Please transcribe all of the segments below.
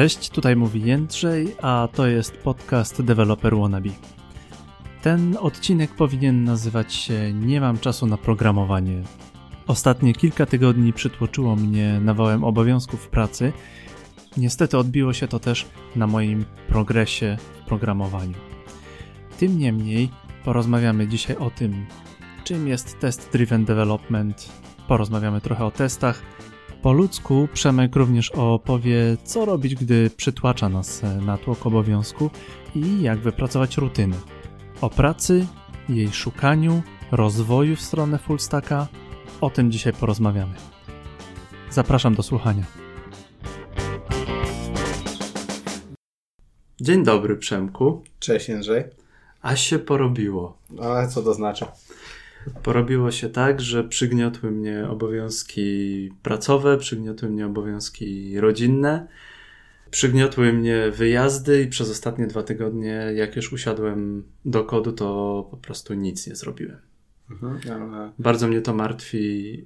Cześć, tutaj mówi Jędrzej, a to jest podcast Developer Wannabe. Ten odcinek powinien nazywać się Nie mam czasu na programowanie. Ostatnie kilka tygodni przytłoczyło mnie nawałem obowiązków pracy. Niestety odbiło się to też na moim progresie w programowaniu. Tym niemniej porozmawiamy dzisiaj o tym, czym jest test driven development. Porozmawiamy trochę o testach, po ludzku Przemek również opowie, co robić, gdy przytłacza nas natłok obowiązku i jak wypracować rutyny. O pracy, jej szukaniu, rozwoju w stronę fullstacka, o tym dzisiaj porozmawiamy. Zapraszam do słuchania. Dzień dobry, Przemku. Cześć, Jędrzej. A się porobiło. Ale co to znaczy? Porobiło się tak, że przygniotły mnie obowiązki pracowe, przygniotły mnie obowiązki rodzinne, przygniotły mnie wyjazdy i przez ostatnie dwa tygodnie, jak już usiadłem do kodu, to po prostu nic nie zrobiłem. Mhm, ale... Bardzo mnie to martwi.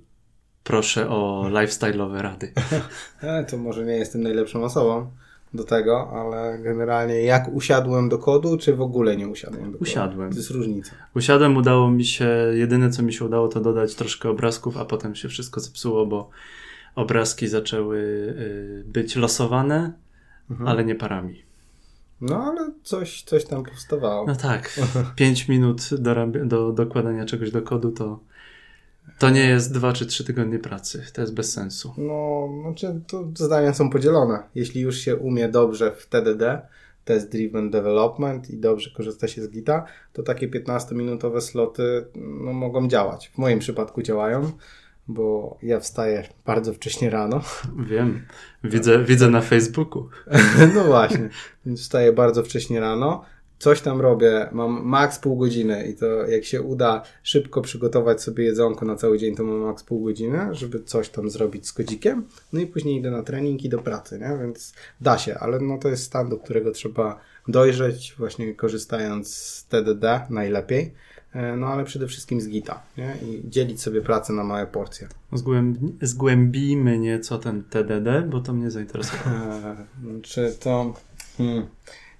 Proszę o lifestyle'owe rady. To może nie jestem najlepszą osobą do tego, ale generalnie jak usiadłem do kodu, czy w ogóle nie usiadłem do kodu? Usiadłem. To jest różnica. Usiadłem, udało mi się, jedyne co mi się udało to dodać troszkę obrazków, a potem się wszystko zepsuło, bo obrazki zaczęły y, być losowane, mhm. ale nie parami. No, ale coś, coś tam powstawało. No tak. Pięć minut do, do dokładania czegoś do kodu to to nie jest dwa czy trzy tygodnie pracy. To jest bez sensu. No, znaczy to zdania są podzielone. Jeśli już się umie dobrze w TDD, Test Driven Development i dobrze korzysta się z Gita, to takie 15-minutowe sloty no, mogą działać. W moim przypadku działają, bo ja wstaję bardzo wcześnie rano. Wiem. Widzę, widzę na Facebooku. no właśnie. Więc wstaję bardzo wcześnie rano coś tam robię, mam maks pół godziny i to jak się uda szybko przygotować sobie jedzonko na cały dzień, to mam maks pół godziny, żeby coś tam zrobić z kodzikiem, no i później idę na trening i do pracy, nie? więc da się, ale no to jest stan, do którego trzeba dojrzeć, właśnie korzystając z TDD najlepiej, e, no ale przede wszystkim z Gita nie? i dzielić sobie pracę na małe porcje. Zgłęb zgłębijmy nieco ten TDD, bo to mnie zainteresowało. E, czy to... Hmm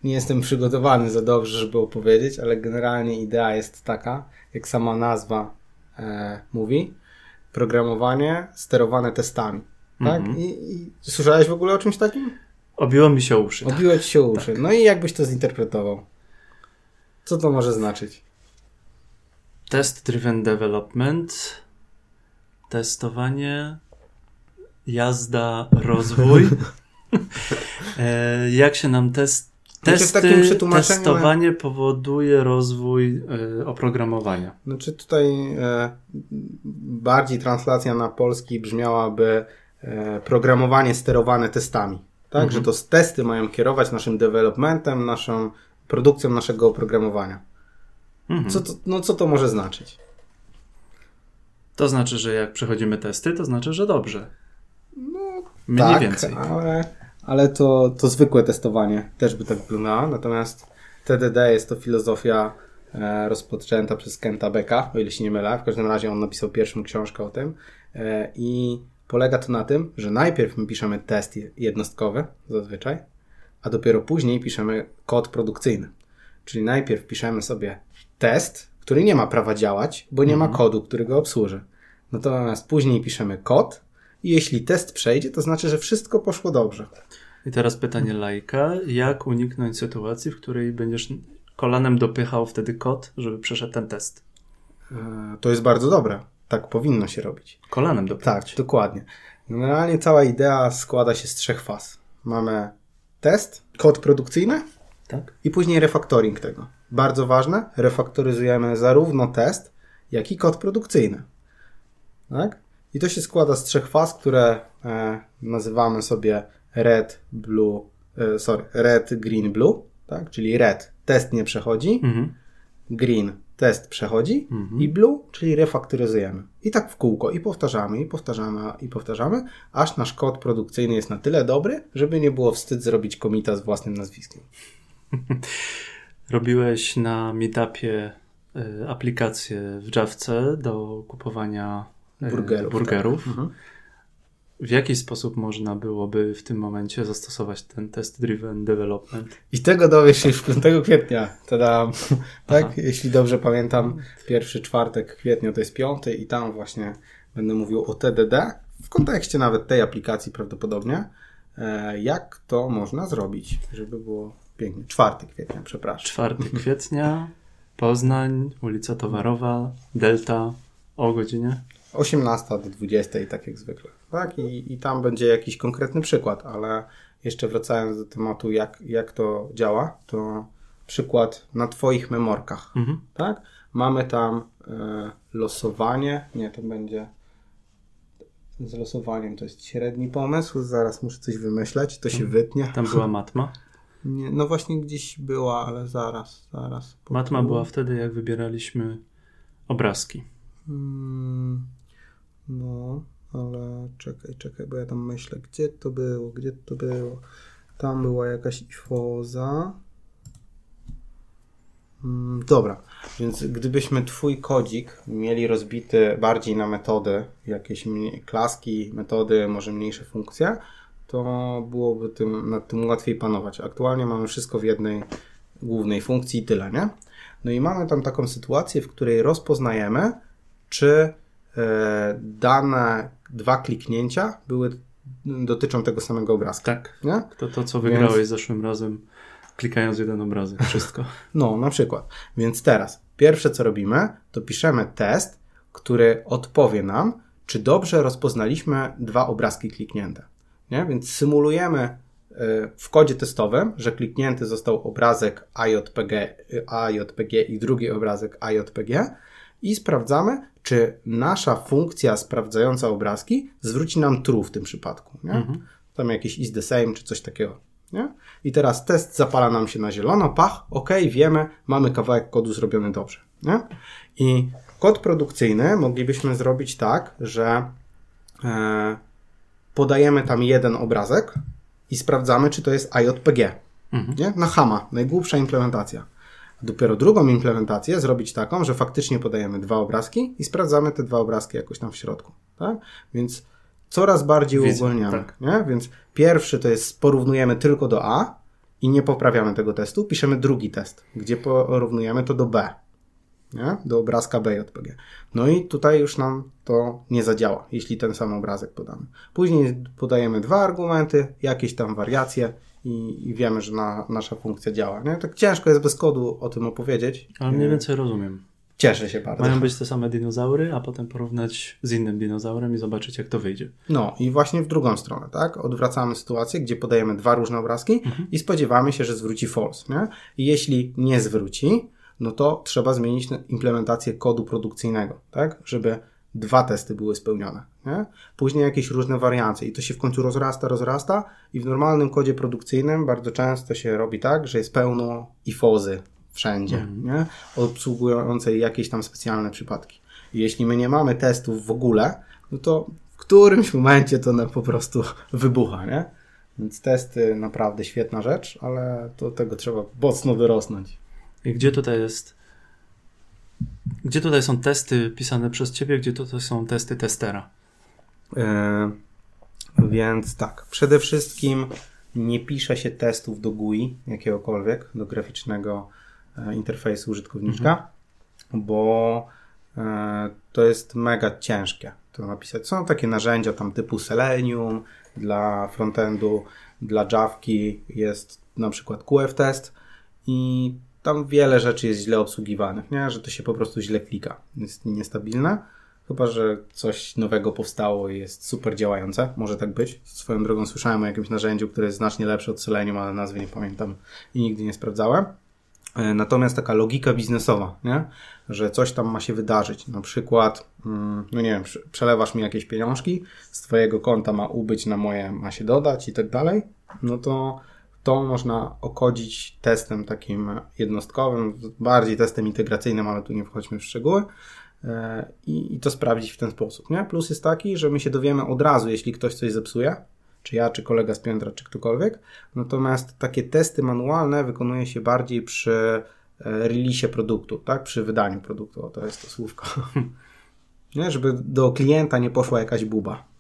nie jestem przygotowany za dobrze, żeby opowiedzieć, ale generalnie idea jest taka, jak sama nazwa e, mówi, programowanie sterowane testami. Tak? Mm -hmm. I, I, słyszałeś w ogóle o czymś takim? Obiło mi się uszy. Obiło tak. ci się uszy. Tak. No i jakbyś to zinterpretował? Co to może znaczyć? Test driven development, testowanie, jazda, rozwój. e, jak się nam test Testy, takim testowanie powoduje rozwój y, oprogramowania. Znaczy tutaj y, bardziej translacja na polski brzmiałaby y, programowanie sterowane testami. Tak, mhm. że to testy mają kierować naszym developmentem, naszą produkcją naszego oprogramowania. Mhm. Co, to, no, co to może znaczyć? To znaczy, że jak przechodzimy testy, to znaczy, że dobrze. No, Mniej tak, więcej. ale ale to, to zwykłe testowanie też by tak wyglądało. Natomiast TDD jest to filozofia e, rozpoczęta przez Kenta Becka, o ile się nie mylę. W każdym razie on napisał pierwszą książkę o tym e, i polega to na tym, że najpierw my piszemy test jednostkowy zazwyczaj, a dopiero później piszemy kod produkcyjny. Czyli najpierw piszemy sobie test, który nie ma prawa działać, bo nie ma mhm. kodu, który go obsłuży. Natomiast później piszemy kod, jeśli test przejdzie, to znaczy, że wszystko poszło dobrze. I teraz pytanie lajka. Jak uniknąć sytuacji, w której będziesz kolanem dopychał wtedy kod, żeby przeszedł ten test? E, to jest bardzo dobre. Tak powinno się robić. Kolanem dopychać. Tak, dokładnie. Generalnie cała idea składa się z trzech faz. Mamy test, kod produkcyjny tak. i później refaktoring tego. Bardzo ważne, refaktoryzujemy zarówno test, jak i kod produkcyjny. Tak? I to się składa z trzech faz, które e, nazywamy sobie red, blue, e, sorry, red, green, blue, tak? Czyli red, test nie przechodzi, mhm. green, test przechodzi mhm. i blue, czyli refaktoryzujemy. I tak w kółko i powtarzamy, i powtarzamy, i powtarzamy, aż nasz kod produkcyjny jest na tyle dobry, żeby nie było wstyd zrobić komita z własnym nazwiskiem. Robiłeś na meetupie y, aplikację w Javce do kupowania burgerów. burgerów. Tak. Mhm. w jaki sposób można byłoby w tym momencie zastosować ten test-driven development? I tego dowiesz się już 5 kwietnia. Tada. tak, Aha. jeśli dobrze pamiętam, pierwszy czwartek kwietnia to jest piąty i tam właśnie będę mówił o TDD w kontekście nawet tej aplikacji prawdopodobnie. E, jak to można zrobić, żeby było pięknie. Czwarty kwietnia, przepraszam. Czwarty kwietnia, Poznań, ulica Towarowa, Delta, o godzinie? 18 do 20, tak jak zwykle. Tak, i, i tam będzie jakiś konkretny przykład, ale jeszcze wracając do tematu, jak, jak to działa, to przykład na Twoich memorkach. Mhm. Tak? Mamy tam e, losowanie, nie, to będzie z losowaniem, to jest średni pomysł, zaraz muszę coś wymyśleć, to się wytnie. Tam była matma? Nie, no właśnie gdzieś była, ale zaraz, zaraz. Matma była wtedy, jak wybieraliśmy obrazki. Hmm, no, ale czekaj, czekaj, bo ja tam myślę, gdzie to było, gdzie to było. Tam była jakaś ifoza. Hmm, dobra, więc gdybyśmy twój kodzik mieli rozbity bardziej na metody, jakieś klaski, metody, może mniejsze funkcje, to byłoby tym, nad tym łatwiej panować. Aktualnie mamy wszystko w jednej głównej funkcji i tyle, nie? No i mamy tam taką sytuację, w której rozpoznajemy, czy dane dwa kliknięcia były, dotyczą tego samego obrazka. Tak. Nie? To to, co wygrałeś Więc... zeszłym razem, klikając jeden obrazek, wszystko. No, na przykład. Więc teraz, pierwsze co robimy, to piszemy test, który odpowie nam, czy dobrze rozpoznaliśmy dwa obrazki kliknięte. Nie? Więc symulujemy e, w kodzie testowym, że kliknięty został obrazek AJPG, AJPG i drugi obrazek AJPG i sprawdzamy, czy nasza funkcja sprawdzająca obrazki zwróci nam true w tym przypadku. Nie? Mhm. Tam jakieś is the same czy coś takiego. Nie? I teraz test zapala nam się na zielono, pach, ok, wiemy, mamy kawałek kodu zrobiony dobrze. Nie? I kod produkcyjny moglibyśmy zrobić tak, że e, podajemy tam jeden obrazek i sprawdzamy, czy to jest IJPG. Mhm. Nie? Na Hama, najgłupsza implementacja. Dopiero drugą implementację zrobić taką, że faktycznie podajemy dwa obrazki i sprawdzamy te dwa obrazki jakoś tam w środku. Tak? Więc coraz bardziej uwolniamy. Tak. Nie? Więc pierwszy to jest porównujemy tylko do A i nie poprawiamy tego testu. Piszemy drugi test, gdzie porównujemy to do B nie? do obrazka BJPG. No i tutaj już nam to nie zadziała, jeśli ten sam obrazek podamy. Później podajemy dwa argumenty, jakieś tam wariacje i, i wiemy, że na, nasza funkcja działa. Nie? Tak ciężko jest bez kodu o tym opowiedzieć. Ale mniej więcej rozumiem. Cieszę się bardzo. Mają być te same dinozaury, a potem porównać z innym dinozaurem i zobaczyć, jak to wyjdzie. No i właśnie w drugą stronę, tak? Odwracamy sytuację, gdzie podajemy dwa różne obrazki mhm. i spodziewamy się, że zwróci false, nie? I jeśli nie zwróci, no to trzeba zmienić implementację kodu produkcyjnego, tak? Żeby dwa testy były spełnione. Nie? Później jakieś różne wariacje i to się w końcu rozrasta, rozrasta i w normalnym kodzie produkcyjnym bardzo często się robi tak, że jest pełno ifozy wszędzie, mm. nie? obsługującej jakieś tam specjalne przypadki. I jeśli my nie mamy testów w ogóle, no to w którymś momencie to po prostu wybucha, nie? Więc testy naprawdę świetna rzecz, ale do tego trzeba mocno wyrosnąć. I gdzie tutaj jest. Gdzie tutaj są testy pisane przez ciebie, gdzie tutaj są testy testera? E, więc tak, przede wszystkim nie pisze się testów do GUI jakiegokolwiek, do graficznego e, interfejsu użytkownika, mhm. bo e, to jest mega ciężkie to napisać. Są takie narzędzia tam typu Selenium dla frontendu, dla Javki jest na przykład QF-test i tam wiele rzeczy jest źle obsługiwanych, nie? że to się po prostu źle klika. Jest niestabilne. Chyba, że coś nowego powstało i jest super działające. Może tak być. Swoją drogą słyszałem o jakimś narzędziu, które jest znacznie lepsze od Selenium, ale nazwy nie pamiętam i nigdy nie sprawdzałem. E, natomiast taka logika biznesowa, nie? że coś tam ma się wydarzyć. Na przykład, mm, no nie wiem, przelewasz mi jakieś pieniążki, z Twojego konta ma ubyć na moje, ma się dodać i tak dalej. No to to można okodzić testem takim jednostkowym, bardziej testem integracyjnym, ale tu nie wchodźmy w szczegóły. E, I, I, to sprawdzić w ten sposób. Nie? Plus jest taki, że my się dowiemy od razu, jeśli ktoś coś zepsuje, czy ja, czy kolega z piętra, czy ktokolwiek. Natomiast takie testy manualne wykonuje się bardziej przy e, release produktu, tak? przy wydaniu produktu. O, to jest to słówko. nie? Żeby do klienta nie poszła jakaś buba.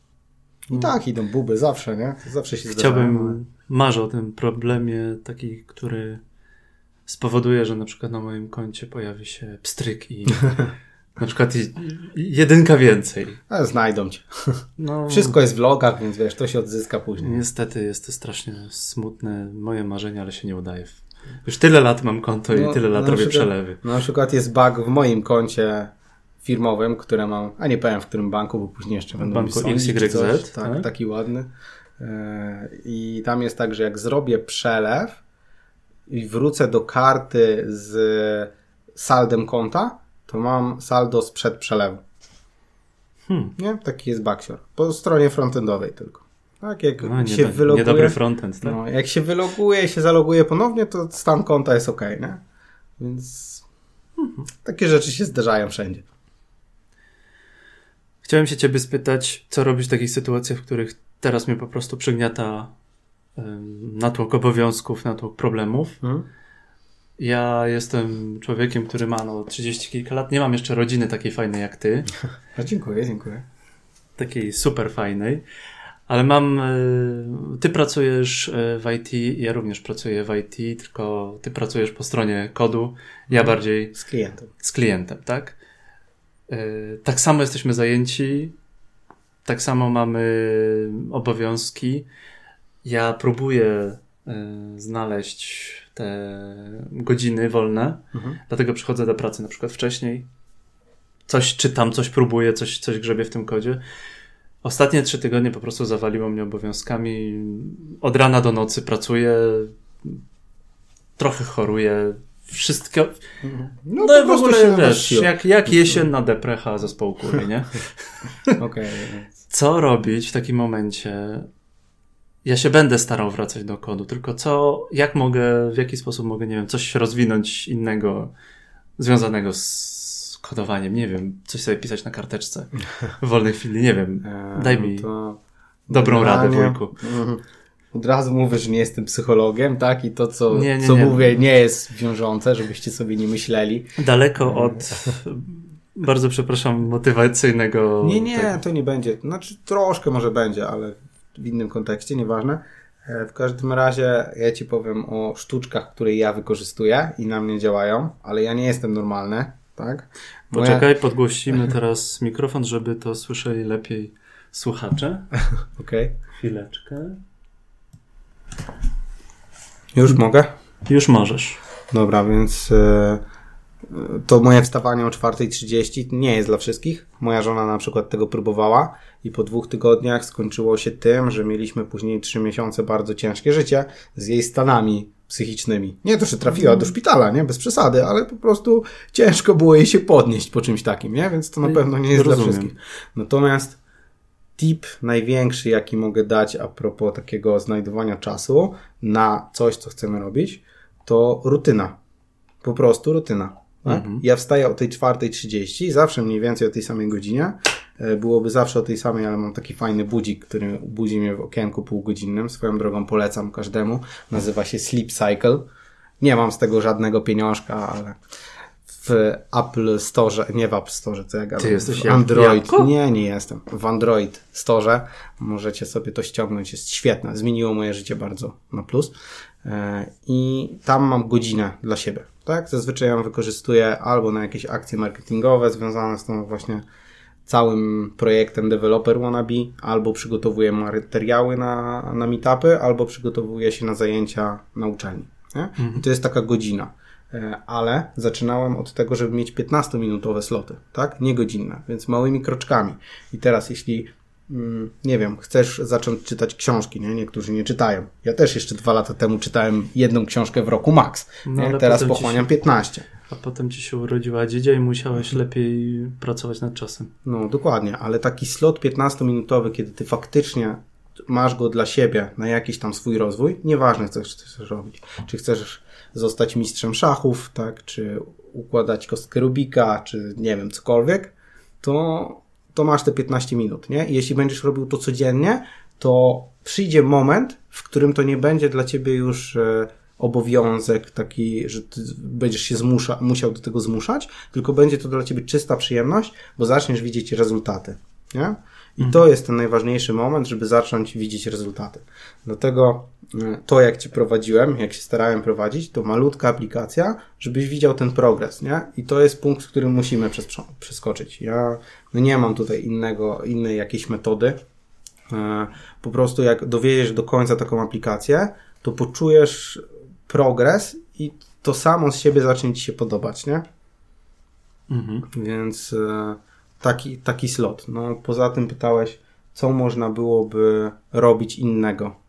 I tak idą buby, zawsze, nie? Zawsze się Chciałbym, zdarzają, marzę o tym problemie taki, który spowoduje, że na przykład na moim koncie pojawi się pstryk i na przykład jedynka więcej. Ale znajdą cię. No, Wszystko jest w logach, więc wiesz, to się odzyska później. Niestety jest to strasznie smutne, moje marzenie, ale się nie udaje. Już tyle lat mam konto No, i tyle lat na robię przykład- przelewy. Na przykład jest bug w moim koncie firmowym, które mam, a nie powiem w którym banku, bo później jeszcze będą banku XYZ, coś. Tak, tak? taki ładny. E, I tam jest tak, że jak zrobię przelew i wrócę do karty z saldem konta, to mam saldo sprzed przelewu. Hmm. Nie? Taki jest baksior. Po stronie frontendowej tylko. Tak, jak No, nie, się wyloguje... niedobry frontend, tak? No, jak się wyloguje i się zaloguje ponownie, to stan konta jest ok, nie? Więc takie rzeczy się zdarzają wszędzie. Chciałem się ciebie spytać, co robić w takich sytuacjach, w których teraz mnie po prostu przygniata natłok obowiązków, natłok problemów. Mhm. Ja jestem człowiekiem, który ma no 30 kilka lat. Nie mam jeszcze rodziny takiej fajnej jak ty. A dziękuję, dziękuję. takiej super fajnej, ale mam. e, Ty pracujesz e, w IT, ja również pracuję w IT, tylko ty pracujesz po stronie kodu, ja bardziej Z klientem. z klientem, tak? E, Tak samo jesteśmy zajęci, tak samo mamy obowiązki. Ja próbuję e, znaleźć te godziny wolne, Mhm. dlatego przychodzę do pracy na przykład wcześniej. Coś czytam, coś próbuję, coś, coś grzebię w tym kodzie. Ostatnie trzy tygodnie po prostu zawaliło mnie obowiązkami. Od rana do nocy pracuję, trochę choruję. Wszystko. No, No, i w ogóle się wiesz, jak, jak jesienna deprecha zespołu kury, nie? Okej. Co robić w takim momencie? Ja się będę starał wracać do kodu, tylko co, jak mogę, w jaki sposób mogę, nie wiem, coś rozwinąć innego związanego z kodowaniem, nie wiem, coś sobie pisać na karteczce w wolnej chwili, nie wiem. E, Daj no mi dobrą radę, wujku. Od razu mówię, że nie jestem psychologiem, tak? I to, co, Nie, nie, co nie. mówię, nie jest wiążące, żebyście sobie nie myśleli. Daleko od, bardzo przepraszam, motywacyjnego... Nie, nie, tego. to nie będzie. Znaczy, troszkę może będzie, ale w innym kontekście, nieważne. E, W każdym razie ja ci powiem o sztuczkach, które ja wykorzystuję i na mnie działają, ale ja nie jestem normalny, tak? Moja- Poczekaj, podgłosimy teraz mikrofon, żeby to słyszeli lepiej słuchacze. Okej. Chwileczkę. Już mogę? Już możesz. Dobra, więc e, to moje wstawanie o 4.30 nie jest dla wszystkich. Moja żona na przykład tego próbowała i po dwóch tygodniach skończyło się tym, że mieliśmy później trzy miesiące bardzo ciężkie życie z jej stanami psychicznymi. Nie to, że trafiła do szpitala, nie? Bez przesady, ale po prostu ciężko było jej się podnieść po czymś takim, nie? Więc to na pewno nie jest Rozumiem. dla wszystkich. Natomiast tip największy, jaki mogę dać a propos takiego znajdowania czasu na coś, co chcemy robić, to rutyna. Po prostu rutyna. Tak? Mhm. Ja wstaję o tej 4.30, zawsze mniej więcej o tej samej godzinie. E, Byłoby zawsze o tej samej, ale mam taki fajny budzik, który budzi mnie w okienku półgodzinnym. Swoją drogą polecam każdemu. Nazywa się Sleep Cycle. Nie mam z tego żadnego pieniążka, ale w Apple Store, nie w App Store, co ja gadam, jesteś w jak Android. Nie, nie jestem. W Android Store możecie sobie to ściągnąć, jest świetne. Zmieniło moje życie bardzo na plus. E, I tam mam godzinę dla siebie. Tak? Zazwyczaj ją wykorzystuję albo na jakieś akcje marketingowe związane z tą właśnie całym projektem Developer Wannabe, albo przygotowuję materiały na, na meetupy, albo przygotowuję się na zajęcia na uczelni. Nie? I to jest taka godzina. E, Ale zaczynałem od tego, żeby mieć 15-minutowe sloty, tak? Nie godzinne, więc małymi kroczkami. I teraz, jeśli mm, nie wiem, chcesz zacząć czytać książki, nie? Niektórzy nie czytają. Ja też jeszcze dwa lata temu czytałem jedną książkę w roku max. No, Teraz pochłaniam się- 15. A potem ci się urodziła dziedzia i musiałeś lepiej pracować nad czasem. No, dokładnie, ale taki slot 15-minutowy, kiedy ty faktycznie masz go dla siebie na jakiś tam swój rozwój, nieważne co chcesz robić. Czy chcesz zostać mistrzem szachów, tak, czy układać kostkę Rubika, czy nie wiem, cokolwiek, to, to masz te 15 minut, nie? I jeśli będziesz robił to codziennie, to przyjdzie moment, w którym to nie będzie dla ciebie już e, obowiązek taki, że ty będziesz się zmusza, musiał do tego zmuszać, tylko będzie to dla ciebie czysta przyjemność, bo zaczniesz widzieć rezultaty. Nie? I mhm. to jest ten najważniejszy moment, żeby zacząć widzieć rezultaty. Dlatego to, jak Ci prowadziłem, jak się starałem prowadzić, to malutka aplikacja, żebyś widział ten progres, nie? I to jest punkt, który musimy przeskoczyć. Ja no nie mam tutaj innego, innej jakiejś metody. E, po prostu jak dowiedziesz do końca taką aplikację, to poczujesz progres i to samo z siebie zacznie Ci się podobać, nie? Mhm. Więc e, taki, taki slot. No, poza tym pytałeś, co można byłoby robić innego.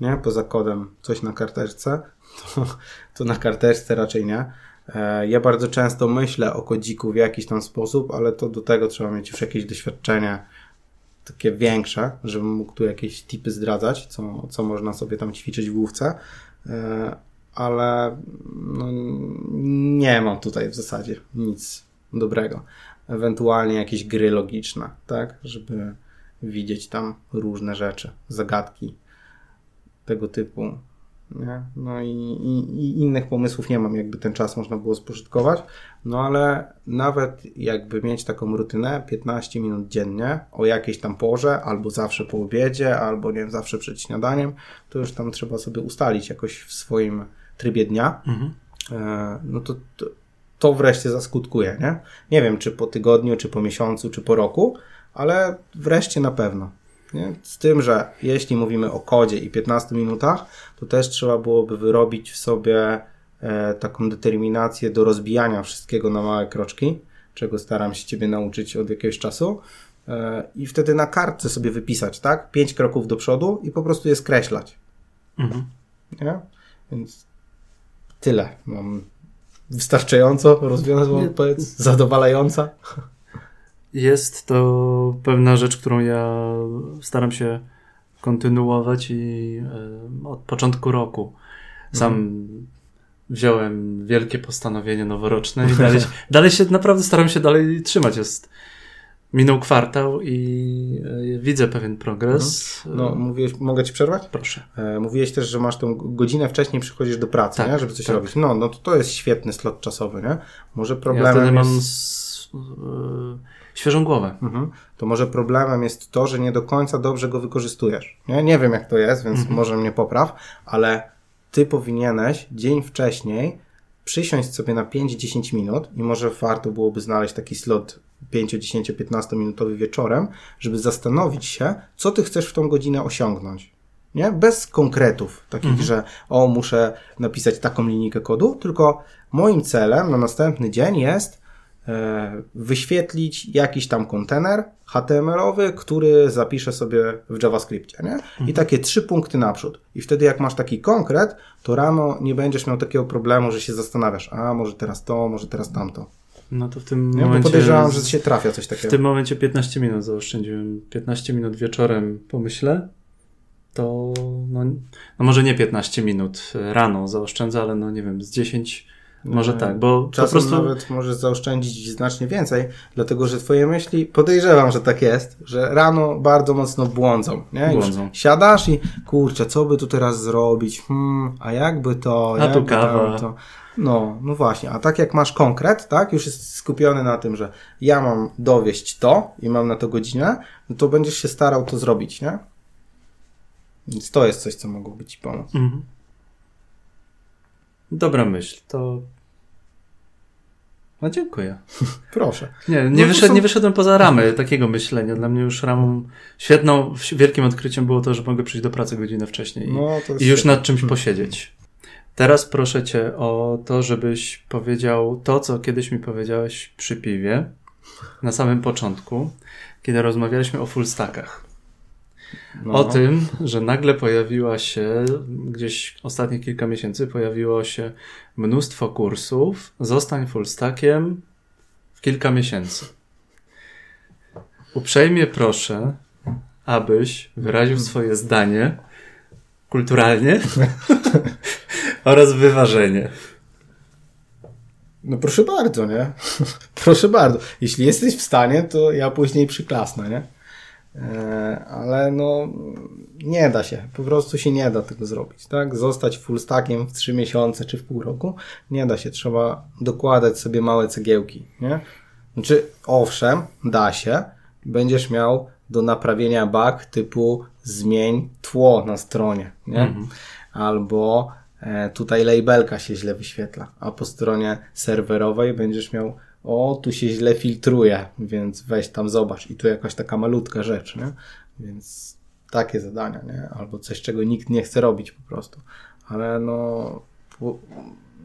Nie? Poza kodem coś na karteczce, to, to na karteczce raczej nie. E, ja bardzo często myślę o kodziku w jakiś tam sposób, ale to do tego trzeba mieć już jakieś doświadczenie takie większe, żebym mógł tu jakieś tipy zdradzać, co, co można sobie tam ćwiczyć w główce. E, ale no, nie mam tutaj w zasadzie nic dobrego ewentualnie jakieś gry logiczne, tak, żeby widzieć tam różne rzeczy, zagadki tego typu. Nie? No i, i, i, innych pomysłów nie mam, jakby ten czas można było spożytkować. No ale nawet jakby mieć taką rutynę 15 minut dziennie o jakiejś tam porze, albo zawsze po obiedzie, albo nie wiem, zawsze przed śniadaniem, to już tam trzeba sobie ustalić jakoś w swoim trybie dnia. Mhm. E, no to, to to wreszcie zaskutkuje, nie? Nie wiem, czy po tygodniu, czy po miesiącu, czy po roku, ale wreszcie na pewno. Nie? Z tym, że jeśli mówimy o kodzie i 15 minutach, to też trzeba byłoby wyrobić w sobie e, taką determinację do rozbijania wszystkiego na małe kroczki, czego staram się Ciebie nauczyć od jakiegoś czasu. E, I wtedy na kartce sobie wypisać, tak? Pięć kroków do przodu i po prostu je skreślać. Mhm. Nie? Więc tyle mam wystarczająco rozwiązana odpowiedź? Zadowalająca? Jest to pewna rzecz, którą ja staram się kontynuować i e, od początku roku. Sam mhm. wziąłem wielkie postanowienie noworoczne i dalej, dalej się, naprawdę staram się dalej trzymać. Jest Minął kwartał i e, widzę pewien progres. Mhm. No, mówiłeś, mogę ci przerwać? Proszę. E, mówiłeś też, że masz tą godzinę wcześniej przychodzisz do pracy, tak, nie? żeby coś tak. robić. No, no to, to jest świetny slot czasowy, nie? Może problemem ja mam jest... S... Świeżą głowę. Mhm. To może problemem jest to, że nie do końca dobrze go wykorzystujesz. Nie, nie wiem jak to jest, więc mhm. może mnie popraw, ale ty powinieneś dzień wcześniej przysiąść sobie na 5-10 minut i może warto byłoby znaleźć taki slot 5, 10, 15 minutowy wieczorem, żeby zastanowić się, co ty chcesz w tą godzinę osiągnąć. Nie? Bez konkretów, takich, mhm. że o, muszę napisać taką linijkę kodu, tylko moim celem na następny dzień jest wyświetlić jakiś tam kontener HTML-owy, który zapiszę sobie w JavaScriptie. Nie? Mhm. I takie trzy punkty naprzód. I wtedy jak masz taki konkret, to rano nie będziesz miał takiego problemu, że się zastanawiasz, a może teraz to, może teraz tamto. No to w tym ja momencie... podejrzewam, że się trafia coś takiego. W tym momencie 15 minut zaoszczędziłem. 15 minut wieczorem pomyślę, to no, no może nie 15 minut rano zaoszczędzę, ale no nie wiem, z 10 może no, tak, bo Czasem po prostu... nawet możesz zaoszczędzić znacznie więcej, dlatego że twoje myśli, podejrzewam, że tak jest, że rano bardzo mocno błądzą. Nie? Błądzą. Już siadasz i kurczę, co by tu teraz zrobić? Hmm, a jakby to? A tu kawa. To? No, no właśnie, a tak jak masz konkret, tak, już jest skupiony na tym, że ja mam dowieść to i mam na to godzinę, no to będziesz się starał to zrobić, nie? Więc to jest coś, co mogłoby Ci pomóc. Mhm. Dobra myśl, to no dziękuję. Proszę. Nie, nie, no wyszedł, są... nie wyszedłem poza ramy takiego myślenia. Dla mnie już ramą świetną, wielkim odkryciem było to, że mogę przyjść do pracy godzinę wcześniej no, i już nad czymś posiedzieć. Teraz proszę cię o to, żebyś powiedział to, co kiedyś mi powiedziałeś przy piwie na samym początku, kiedy rozmawialiśmy o full stackach. No. O tym, że nagle pojawiła się, gdzieś ostatnie kilka miesięcy pojawiło się mnóstwo kursów, zostań full stackiem w kilka miesięcy. Uprzejmie proszę, abyś wyraził swoje zdanie kulturalnie oraz wyważenie. No proszę bardzo, nie? proszę bardzo. Jeśli jesteś w stanie, to ja później przyklasnę, nie? E, ale no nie da się, po prostu się nie da tego zrobić, tak? Zostać full stackiem w 3 miesiące czy w pół roku, nie da się, trzeba dokładać sobie małe cegiełki, nie? Znaczy, owszem, da się, będziesz miał do naprawienia bug typu zmień tło na stronie, nie? Mhm. Albo e, tutaj labelka się źle wyświetla, a po stronie serwerowej będziesz miał o, tu się źle filtruje, więc weź tam zobacz i tu jakaś taka malutka rzecz, nie? Więc takie zadania, nie? Albo coś, czego nikt nie chce robić po prostu. Ale no,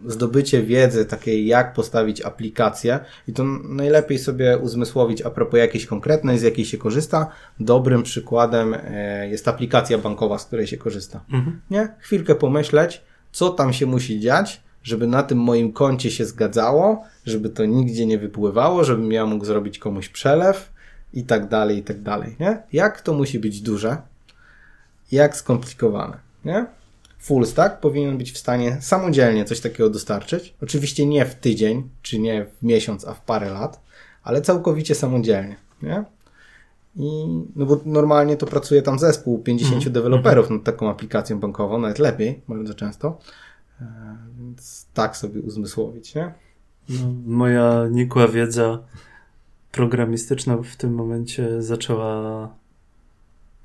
zdobycie wiedzy takiej, jak postawić aplikację i to najlepiej sobie uzmysłowić a propos jakiejś konkretnej, z jakiej się korzysta. Dobrym przykładem e, jest aplikacja bankowa, z której się korzysta. Mhm. Nie? Chwilkę pomyśleć, co tam się musi dziać, żeby na tym moim koncie się zgadzało, żeby to nigdzie nie wypływało, żebym ja mógł zrobić komuś przelew i tak dalej, i tak dalej, nie? Jak to musi być duże, jak skomplikowane, nie? Full stack powinien być w stanie samodzielnie coś takiego dostarczyć. Oczywiście nie w tydzień, czy nie w miesiąc, a w parę lat, ale całkowicie samodzielnie, nie? I, no bo normalnie to pracuje tam zespół 50 mm. deweloperów nad taką aplikacją bankową, nawet lepiej, bardzo często. E, więc tak sobie uzmysłowić, nie? No, moja nikła wiedza programistyczna w tym momencie zaczęła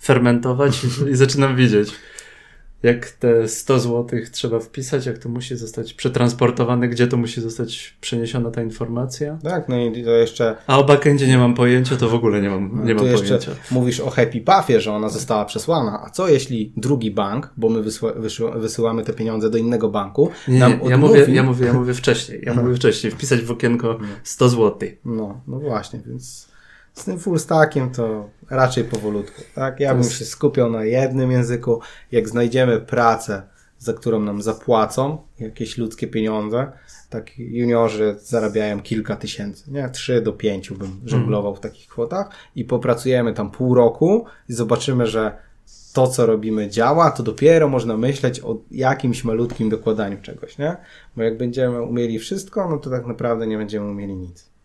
fermentować i, i zaczynam widzieć jak te 100 zł trzeba wpisać, jak to musi zostać przetransportowane, gdzie to musi zostać przeniesiona ta informacja. Tak, no i to jeszcze... A o backendzie nie mam pojęcia, to w ogóle nie mam, nie no, mam pojęcia. Mówisz o Happy Puffie, że ona została przesłana, a co jeśli drugi bank, bo my wysyłamy te pieniądze do innego banku, nie, nam odmówi... ja, mówię, ja, mówię, ja mówię wcześniej, ja mówię wcześniej, wpisać w okienko 100 zł. No, no właśnie, więc z tym full stackiem to raczej powolutku. Tak? Ja bym się skupiał na jednym języku. Jak znajdziemy pracę, za którą nam zapłacą, jakieś ludzkie pieniądze, tak juniorzy zarabiają kilka tysięcy, nie? Trzy do pięciu bym żonglował w takich kwotach i popracujemy tam pół roku i zobaczymy, że to, co robimy działa, to dopiero można myśleć o jakimś malutkim dokładaniu czegoś, nie? Bo jak będziemy umieli wszystko, no to tak naprawdę nie będziemy umieli nic.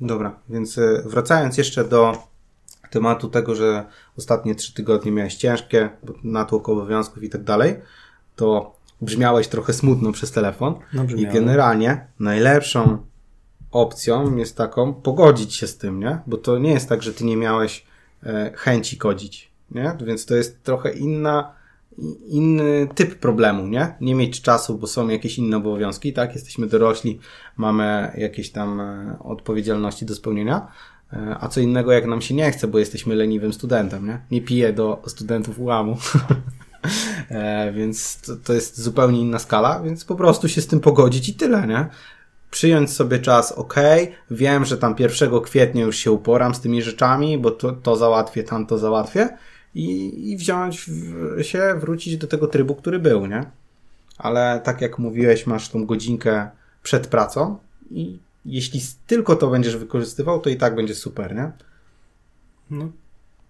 Dobra, więc e, wracając jeszcze do tematu tego, że ostatnie trzy tygodnie miałeś ciężkie, natłok obowiązków i tak dalej, to brzmiałeś trochę smutno przez telefon. No, I generalnie najlepszą opcją jest taką pogodzić się z tym, nie? Bo to nie jest tak, że ty nie miałeś e, chęci kodzić, nie? Więc to jest trochę inna inny typ problemu, nie? Nie mieć czasu, bo są jakieś inne obowiązki, tak? Jesteśmy dorośli, mamy jakieś tam e, odpowiedzialności do spełnienia, e, a co innego jak nam się nie chce, bo jesteśmy leniwym studentem, nie? Nie piję do studentów ułamu. e, więc to, to jest zupełnie inna skala, więc po prostu się z tym pogodzić i tyle, nie? Przyjąć sobie czas, ok, wiem, że tam 1 kwietnia już się uporam z tymi rzeczami, bo to, to załatwię, tam to załatwię, i, i wziąć się, wrócić do tego trybu, który był, nie? Ale tak jak mówiłeś, masz tą godzinkę przed pracą i jeśli tylko to będziesz wykorzystywał, to i tak będzie super, nie? No,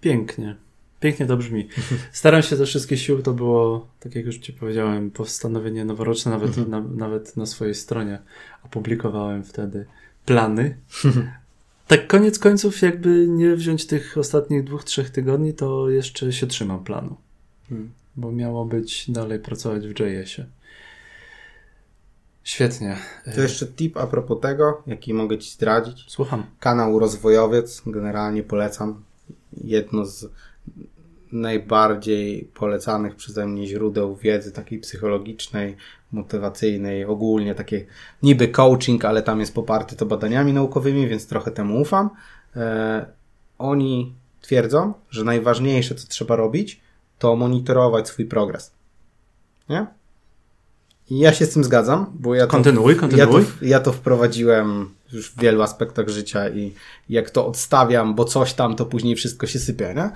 pięknie. Pięknie to brzmi. Staram się ze wszystkich sił, to było, tak jak już Ci powiedziałem, postanowienie noworoczne, nawet, mhm. na, nawet na swojej stronie opublikowałem wtedy plany tak koniec końców, jakby nie wziąć tych ostatnich dwóch, trzech tygodni, to jeszcze się trzymam planu. Hmm. Bo miało być dalej pracować w JS-ie. Świetnie. To jeszcze tip a propos tego, jaki mogę Ci zdradzić. Słucham. Kanał Rozwojowiec, generalnie polecam. Jedno z najbardziej polecanych przeze mnie źródeł wiedzy takiej psychologicznej, motywacyjnej, ogólnie takie niby coaching, ale tam jest poparty to badaniami naukowymi, więc trochę temu ufam. E, oni twierdzą, że najważniejsze, co trzeba robić, to monitorować swój progres. Nie? I ja się z tym zgadzam, bo ja to, kontynuuj, kontynuuj. Ja, to, ja to wprowadziłem już w wielu aspektach życia i jak to odstawiam, bo coś tam, to później wszystko się sypie, nie?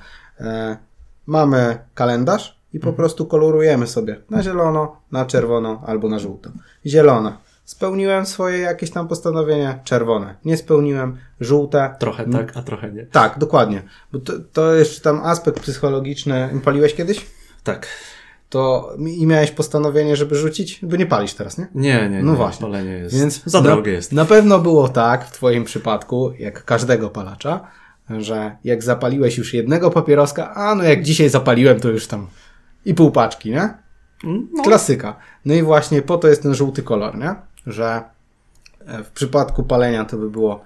Mamy kalendarz i po mhm. prostu kolorujemy sobie na zielono, na czerwono albo na żółto. Zielona. Spełniłem swoje jakieś tam postanowienia, czerwone. Nie spełniłem, żółte. Trochę tak, a trochę nie. Tak, dokładnie. Bo to, to jeszcze tam aspekt psychologiczny. Paliłeś kiedyś? Tak. To i miałeś postanowienie, żeby rzucić? Bo nie palisz teraz, nie? Nie, nie, No nie, właśnie. Palenie jest Więc za drogie jest. Na pewno było tak w Twoim przypadku, jak każdego palacza, że jak zapaliłeś już jednego papieroska, a no jak dzisiaj zapaliłem, to już tam i pół paczki, nie? No. Klasyka. No i właśnie po to jest ten żółty kolor, nie? Że e, w przypadku palenia to by było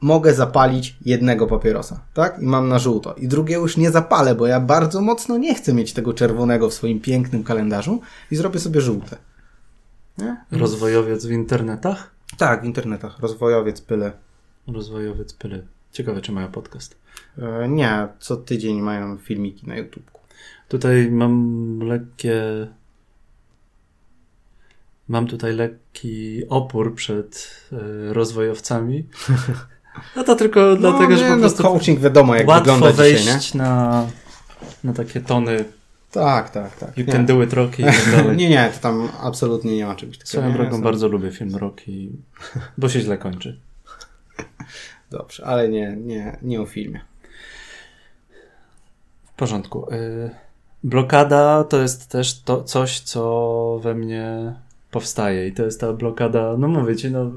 mogę zapalić jednego papierosa, tak? I mam na żółto. I drugiego już nie zapalę, bo ja bardzo mocno nie chcę mieć tego czerwonego w swoim pięknym kalendarzu i zrobię sobie żółte. Nie? Rozwojowiec w internetach? Tak, w internetach. Rozwojowiec Pyle. Rozwojowiec Pyle. Ciekawe, czy mają podcast. E, nie, co tydzień mają filmiki na YouTube. Tutaj mam lekkie. Mam tutaj lekki opór przed y, rozwojowcami. No to tylko no, dlatego, nie, że po no, prostu. coaching wiadomo, jak łatwo wygląda wejść dzisiaj, nie? Na, na takie tony. Tak, tak, tak. You nie. can do it, Rocky i tak dalej. nie, nie, to tam absolutnie nie ma czegoś takiego. Swoją drogą bardzo lubię film Rocky, bo się źle kończy. Dobrze, ale nie, nie, nie o filmie. W porządku. Y, blokada to jest też to coś, co we mnie powstaje i to jest ta blokada, no mówię ci, no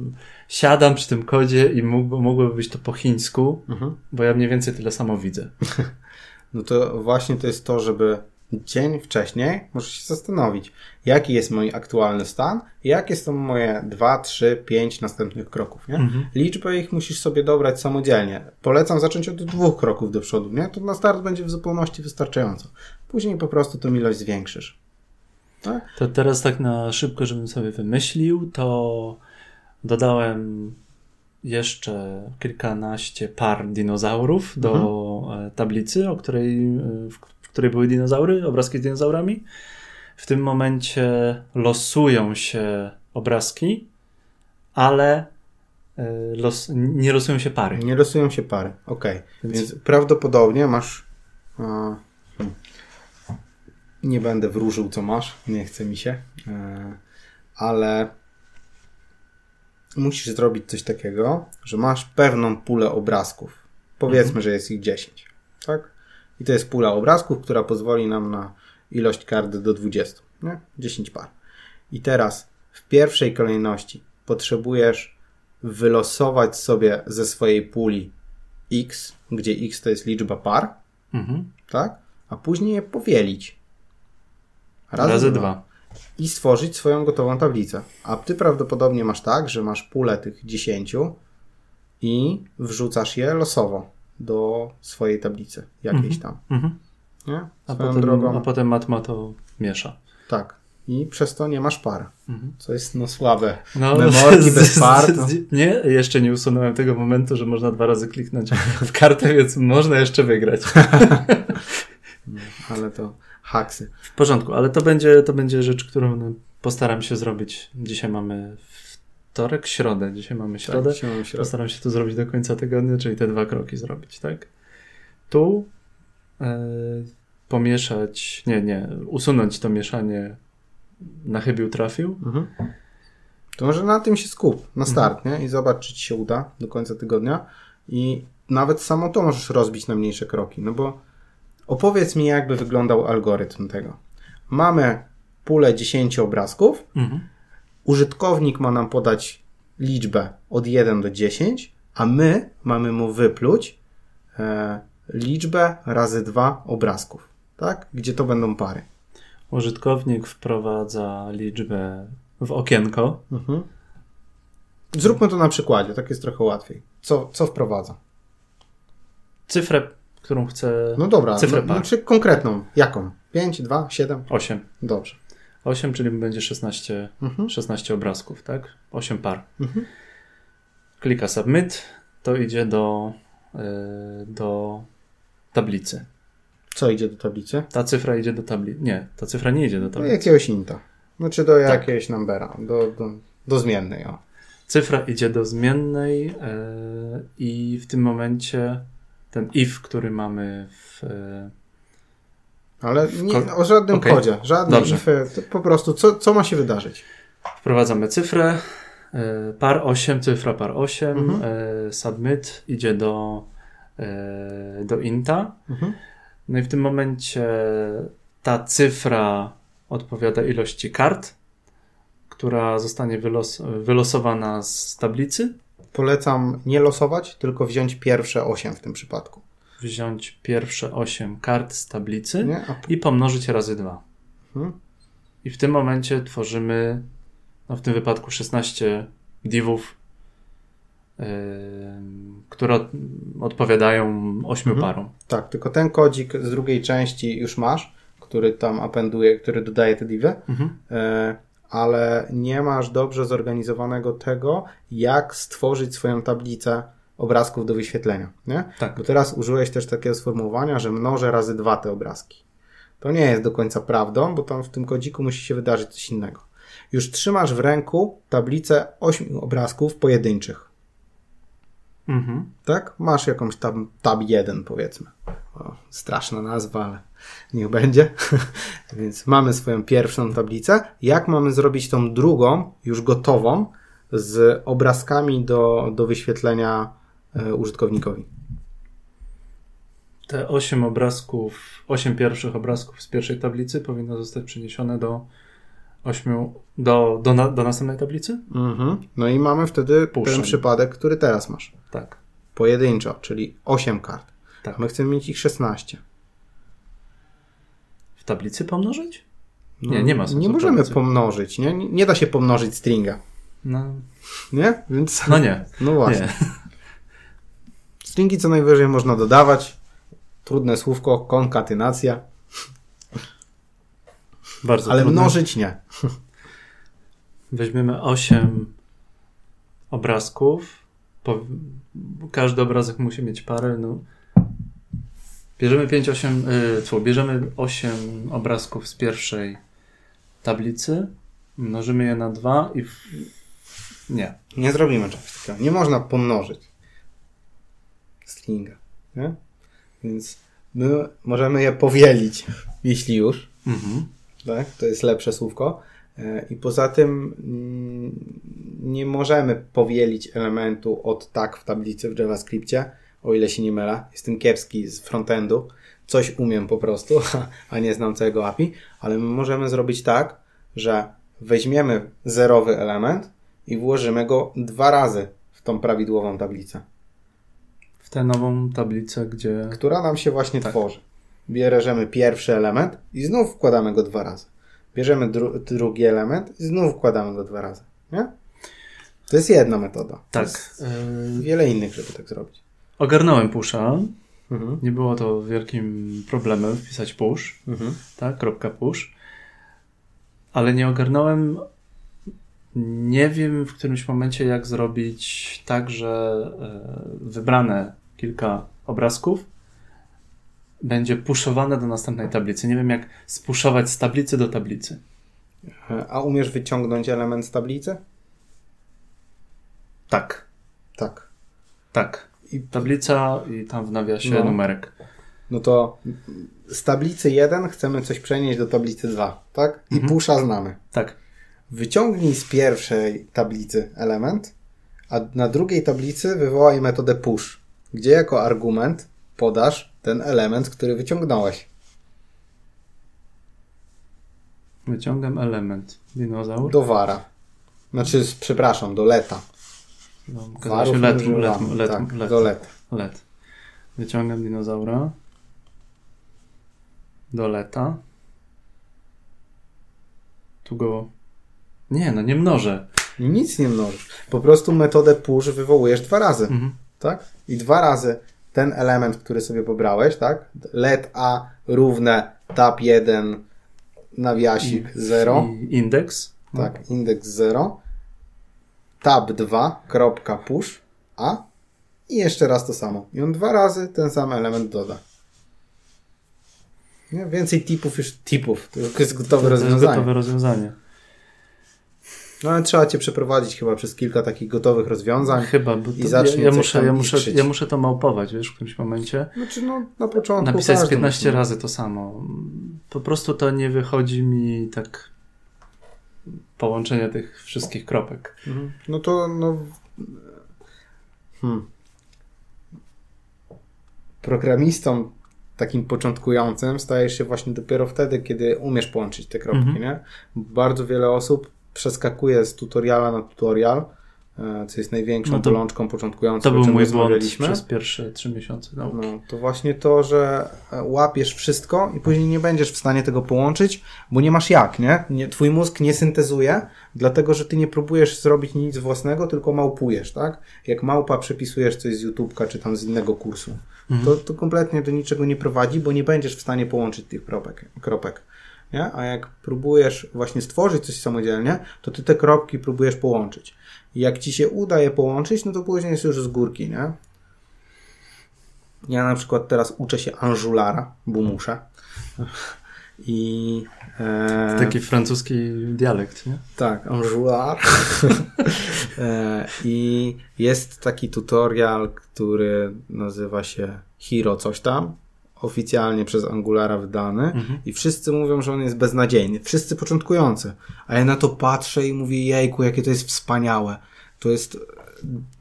siadam przy tym kodzie i mógł, mogłoby być to po chińsku, mhm. bo ja mniej więcej tyle samo widzę. No to właśnie to jest to, żeby dzień wcześniej możesz się zastanowić, jaki jest mój aktualny stan, jakie są moje 2, 3, 5 następnych kroków. Nie? Mhm. Liczbę ich musisz sobie dobrać samodzielnie. Polecam zacząć od dwóch kroków do przodu. Nie? To na start będzie w zupełności wystarczająco. Później po prostu tą ilość zwiększysz. Tak? To teraz tak na szybko, żebym sobie wymyślił, to dodałem jeszcze kilkanaście par dinozaurów do mhm. tablicy, o której, w której były dinozaury, obrazki z dinozaurami. W tym momencie losują się obrazki, ale e, los, nie losują się pary. Nie losują się pary, ok. Więc, Więc prawdopodobnie masz. A, hmm. Nie będę wróżył, co masz, nie chce mi się, e, ale musisz zrobić coś takiego, że masz pewną pulę obrazków. Powiedzmy, mhm. że jest ich 10, tak? I to jest pula obrazków, która pozwoli nam na ilość kart do 20, nie? 10 par. I teraz w pierwszej kolejności potrzebujesz wylosować sobie ze swojej puli x, gdzie x to jest liczba par, mhm. tak? A później je powielić. Razy, Razy dwa. dwa. I stworzyć swoją gotową tablicę. A ty prawdopodobnie masz tak, że masz pulę tych 10 i wrzucasz je losowo do swojej tablicy jakiejś mhm. tam. Mhm. Nie? A potem, drogą... a potem matma to miesza. Tak. I przez to nie masz par. Mhm. Co jest no słabe. No, Memorki bez par. To... Nie, jeszcze nie usunąłem tego momentu, że można dwa razy kliknąć w kartę, więc można jeszcze wygrać. ale to haksy. W porządku, ale to będzie, to będzie rzecz, którą no, postaram się zrobić. Dzisiaj mamy wtorek, środę. Dzisiaj mamy środę. Tak, dzisiaj mamy środę. Postaram się to zrobić do końca tygodnia, czyli te dwa kroki zrobić, tak? Tu e, pomieszać, nie, nie, usunąć to mieszanie na chybił trafił. Mhm. To może na tym się skup, na start, mhm. nie? I zobacz, czy ci się uda do końca tygodnia. I nawet samo to możesz rozbić na mniejsze kroki, no bo Opowiedz mi, jakby wyglądał algorytm tego. Mamy pulę 10 obrazków. Mhm. Użytkownik ma nam podać liczbę od 1 do 10, a my mamy mu wypluć e, liczbę razy 2 obrazków, tak? Gdzie to będą pary. Użytkownik wprowadza liczbę w okienko. Mhm. Zróbmy to na przykładzie, tak jest trochę łatwiej. Co, co wprowadza? Cyfrę którą chcę. No dobra, cyfrę no, znaczy konkretną. Jaką? 5, 2, 7? 8. Dobrze. 8, czyli będzie 16, mhm. 16 obrazków, tak? 8 par. Mhm. Klika submit, to idzie do, yy, do tablicy. Co idzie do tablicy? Ta cyfra idzie do tablicy. Nie, ta cyfra nie idzie do tablicy. Do jakiegoś inta. Znaczy do tak. jakiegoś numbera, do, do, do zmiennej. O. Cyfra idzie do zmiennej yy, i w tym momencie ten if, który mamy w. E, Ale nie, o żadnym okay. kodzie, żadne Dobrze. po prostu co, co ma się wydarzyć? Wprowadzamy cyfrę, e, par 8, cyfra par 8, mhm. E, submit idzie do, do inta. Mhm. No i w tym momencie ta cyfra odpowiada ilości kart, która zostanie wylos wylosowana z tablicy polecam nie losować, tylko wziąć pierwsze 8 w tym przypadku. Wziąć pierwsze 8 kart z tablicy A... i pomnożyć razy 2. Hmm. I w tym momencie tworzymy, no w tym wypadku 16 divów które od, odpowiadają ośmiu mhm. parom. Tak, tylko ten kodzik z drugiej części już masz, który tam appenduje, który dodaje te divy, mhm. y, ale nie masz dobrze zorganizowanego tego, jak stworzyć swoją tablicę obrazków do wyświetlenia. Nie? Tak. Bo teraz użyłeś też takiego sformułowania, że mnożę razy dwa te obrazki. To nie jest do końca prawdą, bo tam w tym kodziku musi się wydarzyć coś innego. Już trzymasz w ręku tablicę ośmiu obrazków pojedynczych. Mhm. Tak? Masz jakąś tam tab 1 powiedzmy. O, straszna nazwa, ale niech będzie. Więc mamy swoją pierwszą tablicę. Jak mamy zrobić tą drugą, już gotową, z obrazkami do, do wyświetlenia użytkownikowi? Te 8 obrazków, 8 pierwszych obrazków z pierwszej tablicy powinno zostać przeniesione do 8 do, do, do następnej tablicy? Mhm. No i mamy wtedy Puszczem. ten przypadek, który teraz masz. Tak. Pojedynczo, czyli 8 kart. Tak. My chcemy mieć ich 16. W tablicy pomnożyć? Nie, no, nie ma sensu. Nie możemy tablicy. pomnożyć, nie? nie? da się pomnożyć stringa. No. Nie? Więc... No nie. No właśnie. Nie. Stringi co najwyżej można dodawać. Trudne słówko, konkatynacja. Bardzo Ale trudne. mnożyć nie. Weźmiemy 8 obrazków. Po, każdy obrazek musi mieć parę. No. Bierzemy 5, 8, yy, bierzemy 8 obrazków z pierwszej tablicy, mnożymy je na 2 i nie. Nie zrobimy czegoś takiego. Nie można pomnożyć stringa. Nie? Więc my możemy je powielić, jeśli już. Mhm tak? To jest lepsze słówko. E, I poza tym mm, nie możemy powielić elementu od tak w tablicy w JavaScriptie, o ile się nie mylę. Jestem kiepski z frontendu. Coś umiem po prostu, a nie znam całego API, ale my możemy zrobić tak, że weźmiemy zerowy element i włożymy go dwa razy w tą prawidłową tablicę. Tę nową tablicę, gdzie. Która nam się właśnie tak. tworzy bierzemy pierwszy element i znów wkładamy go dwa razy. Bierzemy dru drugi element i znów wkładamy go dwa razy. Nie? To jest jedna metoda. Tak. wiele innych, żeby tak zrobić. Ogarnąłem pusha. Mhm. Nie było to wielkim problemem wpisać push. Mhm. Tak, kropka push. Ale nie ogarnąłem. Nie wiem w którymś momencie, jak zrobić tak, że e, wybrane kilka obrazków będzie puszowane do następnej tablicy. Nie wiem, jak spuszować z tablicy do tablicy. A umiesz wyciągnąć element z tablicy? Tak. Tak. Tak. I tablica i tam w nawiasie no. numerek. No to z tablicy 1 chcemy coś przenieść do tablicy 2, tak? I mhm. pusza znamy. Tak. Wyciągnij z pierwszej tablicy element, a na drugiej tablicy wywołaj metodę push, gdzie jako argument podasz ten element, który wyciągnąłeś. Wyciągam element. Dinozaur? Do wara. Znaczy, przepraszam, do leta. No, Warów let, let, let, tak, let, do leta. Let. Wyciągam dinozaura. Do leta. Tu go... Nie, no nie mnożę. Nic nie mnożysz. Po prostu metodę push wywołujesz dwa razy. Mhm. Tak? I dwa razy ten element, który sobie pobrałeś, tak? Let a równe tab 1 nawiasik 0. Indeks. Tak, indeks 0. Tab 2, kropka push a i jeszcze raz to samo. I on dwa razy ten sam element doda. Nie? Więcej typów już typów. To jest gotowe to rozwiązanie. Gotowe rozwiązanie. No ale trzeba cię przeprowadzić chyba przez kilka takich gotowych rozwiązań. Chyba, bo i ja, ja muszę, ja, muszę, ja muszę to małpować, wiesz, w którymś momencie. Znaczy, no, na początku. Napisać 15 razy to samo. Po prostu to nie wychodzi mi tak połączenie tych wszystkich kropek. Mhm. No to, no. Hmm. Programistą takim początkującym stajesz się właśnie dopiero wtedy, kiedy umiesz połączyć te kropki, mhm. nie? Bardzo wiele osób przeskakuje z tutoriala na tutorial, e, co jest największą no to, bolączką początkującą. To był mój błąd przez pierwsze trzy miesiące nauki. No, to właśnie to, że e, łapiesz wszystko i później nie będziesz w stanie tego połączyć, bo nie masz jak, nie? nie twój mózg nie syntezuje, dlatego, że ty nie próbujesz zrobić nic własnego, tylko małpujesz, tak? Jak małpa przepisujesz coś z YouTube'ka czy tam z innego kursu. Mhm. To, to kompletnie do niczego nie prowadzi, bo nie będziesz w stanie połączyć tych kropek. kropek nie? A jak próbujesz właśnie stworzyć coś samodzielnie, to ty te kropki próbujesz połączyć. I jak ci się uda je połączyć, no to później jest już z górki, nie? Ja na przykład teraz uczę się Angulara, bo muszę. I e, taki francuski dialekt, nie? Tak, Angular. e, I jest taki tutorial, który nazywa się Hero coś tam oficjalnie przez Angulara wydany mhm. i wszyscy mówią, że on jest beznadziejny. Wszyscy początkujący. A ja na to patrzę i mówię, jejku, jakie to jest wspaniałe. To jest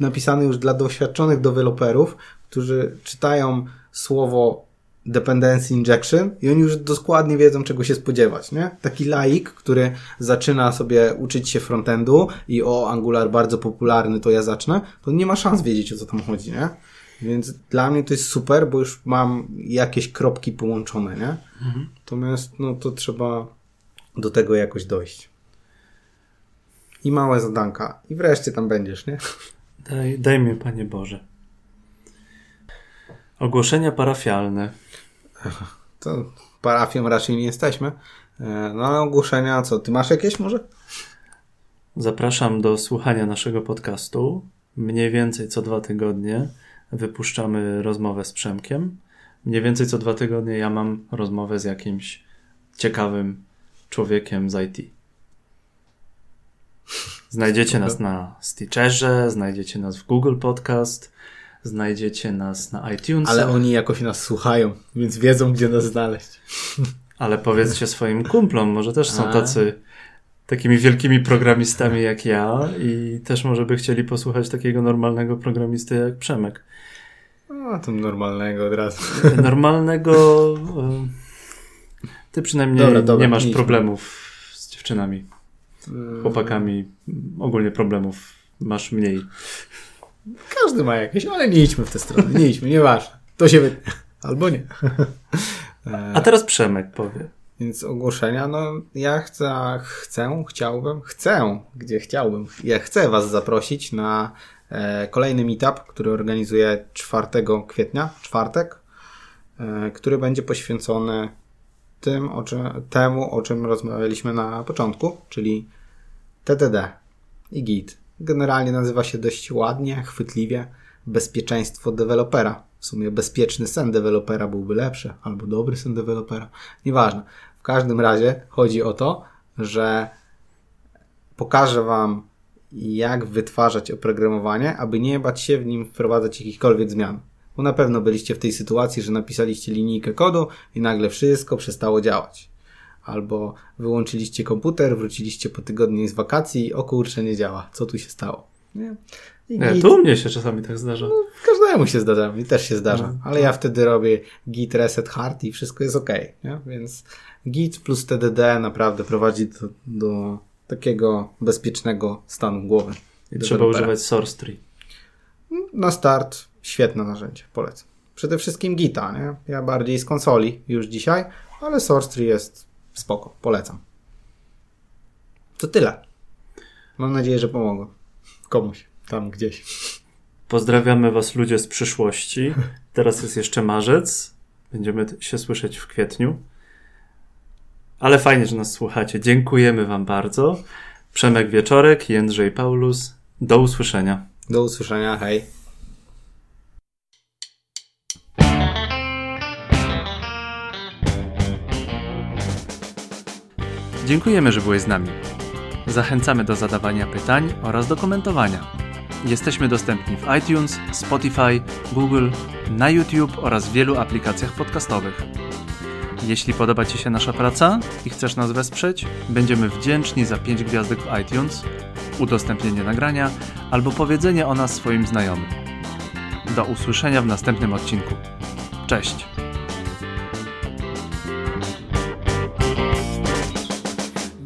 napisane już dla doświadczonych deweloperów, którzy czytają słowo dependency injection i oni już dokładnie wiedzą, czego się spodziewać, nie? Taki laik, który zaczyna sobie uczyć się frontendu i o, Angular bardzo popularny, to ja zacznę, to nie ma szans wiedzieć, o co tam chodzi, nie? Więc dla mnie to jest super, bo już mam jakieś kropki połączone, nie? Mhm. Natomiast no to trzeba do tego jakoś dojść. I małe zadanka. I wreszcie tam będziesz, nie? Daj, daj mi, Panie Boże. Ogłoszenia parafialne. To parafią raczej nie jesteśmy. E, no ale ogłoszenia, co? Ty masz jakieś może? Zapraszam do słuchania naszego podcastu. Mniej więcej co dwa tygodnie wypuszczamy rozmowę z Przemkiem. Mniej więcej co dwa tygodnie ja mam rozmowę z jakimś ciekawym człowiekiem z IT. Znajdziecie nas na Stitcherze, znajdziecie nas w Google Podcast, znajdziecie nas na iTunes. Ale oni jakoś nas słuchają, więc wiedzą, gdzie nas znaleźć. Ale powiedzcie swoim kumplom, może też są tacy takimi wielkimi programistami jak ja i też może by chcieli posłuchać takiego normalnego programisty jak Przemek. No, tym normalnego od razu. Normalnego. Ty przynajmniej dobra, dobra, nie masz problemów z dziewczynami, e, chłopakami. Ogólnie problemów masz mniej. Każdy ma jakieś, ale nie idźmy w tę stronę. Nie idźmy, nieważne. To się wytnie. Albo nie. A teraz Przemek powie. Więc ogłoszenia, no ja chcę, chcę, chciałbym, chcę, gdzie chciałbym. Ja chcę Was zaprosić na kolejny meetup, który organizuję 4 kwietnia, czwartek, e, który będzie poświęcony tym, o czym, temu, o czym rozmawialiśmy na początku, czyli TTD i Git. Generalnie nazywa się dość ładnie, chwytliwie bezpieczeństwo dewelopera. W sumie bezpieczny sen dewelopera byłby lepszy, albo dobry sen dewelopera. Nieważne. W każdym razie chodzi o to, że pokażę Wam, jak wytwarzać oprogramowanie, aby nie bać się w nim wprowadzać jakichkolwiek zmian. Bo na pewno byliście w tej sytuacji, że napisaliście linijkę kodu i nagle wszystko przestało działać. Albo wyłączyliście komputer, wróciliście po tygodniu z wakacji i o kurczę, nie działa. Co tu się stało? Nie? Nie, to u mnie się czasami tak zdarza. No, każdemu się zdarza, mi też się zdarza. No, ale ja wtedy robię git reset hard i wszystko jest ok. Nie? Więc git plus TDD naprawdę prowadzi do, do takiego bezpiecznego stanu głowy. I trzeba używać source tree. Na start świetne narzędzie, polecam. Przede wszystkim Gita, nie? Ja bardziej z konsoli już dzisiaj, ale source tree jest spoko, polecam. To tyle. Mam nadzieję, że pomogło komuś tam gdzieś. Pozdrawiamy Was ludzie z przyszłości. Teraz jest jeszcze marzec. Będziemy się słyszeć w kwietniu. Ale fajnie, że nas słuchacie. Dziękujemy Wam bardzo. Przemek Wieczorek, Jędrzej Paulus. Do usłyszenia. Do usłyszenia, hej. Dziękujemy, że byłeś z nami. Zachęcamy do zadawania pytań oraz do komentowania. Jesteśmy dostępni w iTunes, Spotify, Google, na YouTube oraz w wielu aplikacjach podcastowych. Jeśli podoba Ci się nasza praca i chcesz nas wesprzeć, będziemy wdzięczni za 5 gwiazdek w iTunes, udostępnienie nagrania albo powiedzenie o nas swoim znajomym. Do usłyszenia w następnym odcinku. Cześć!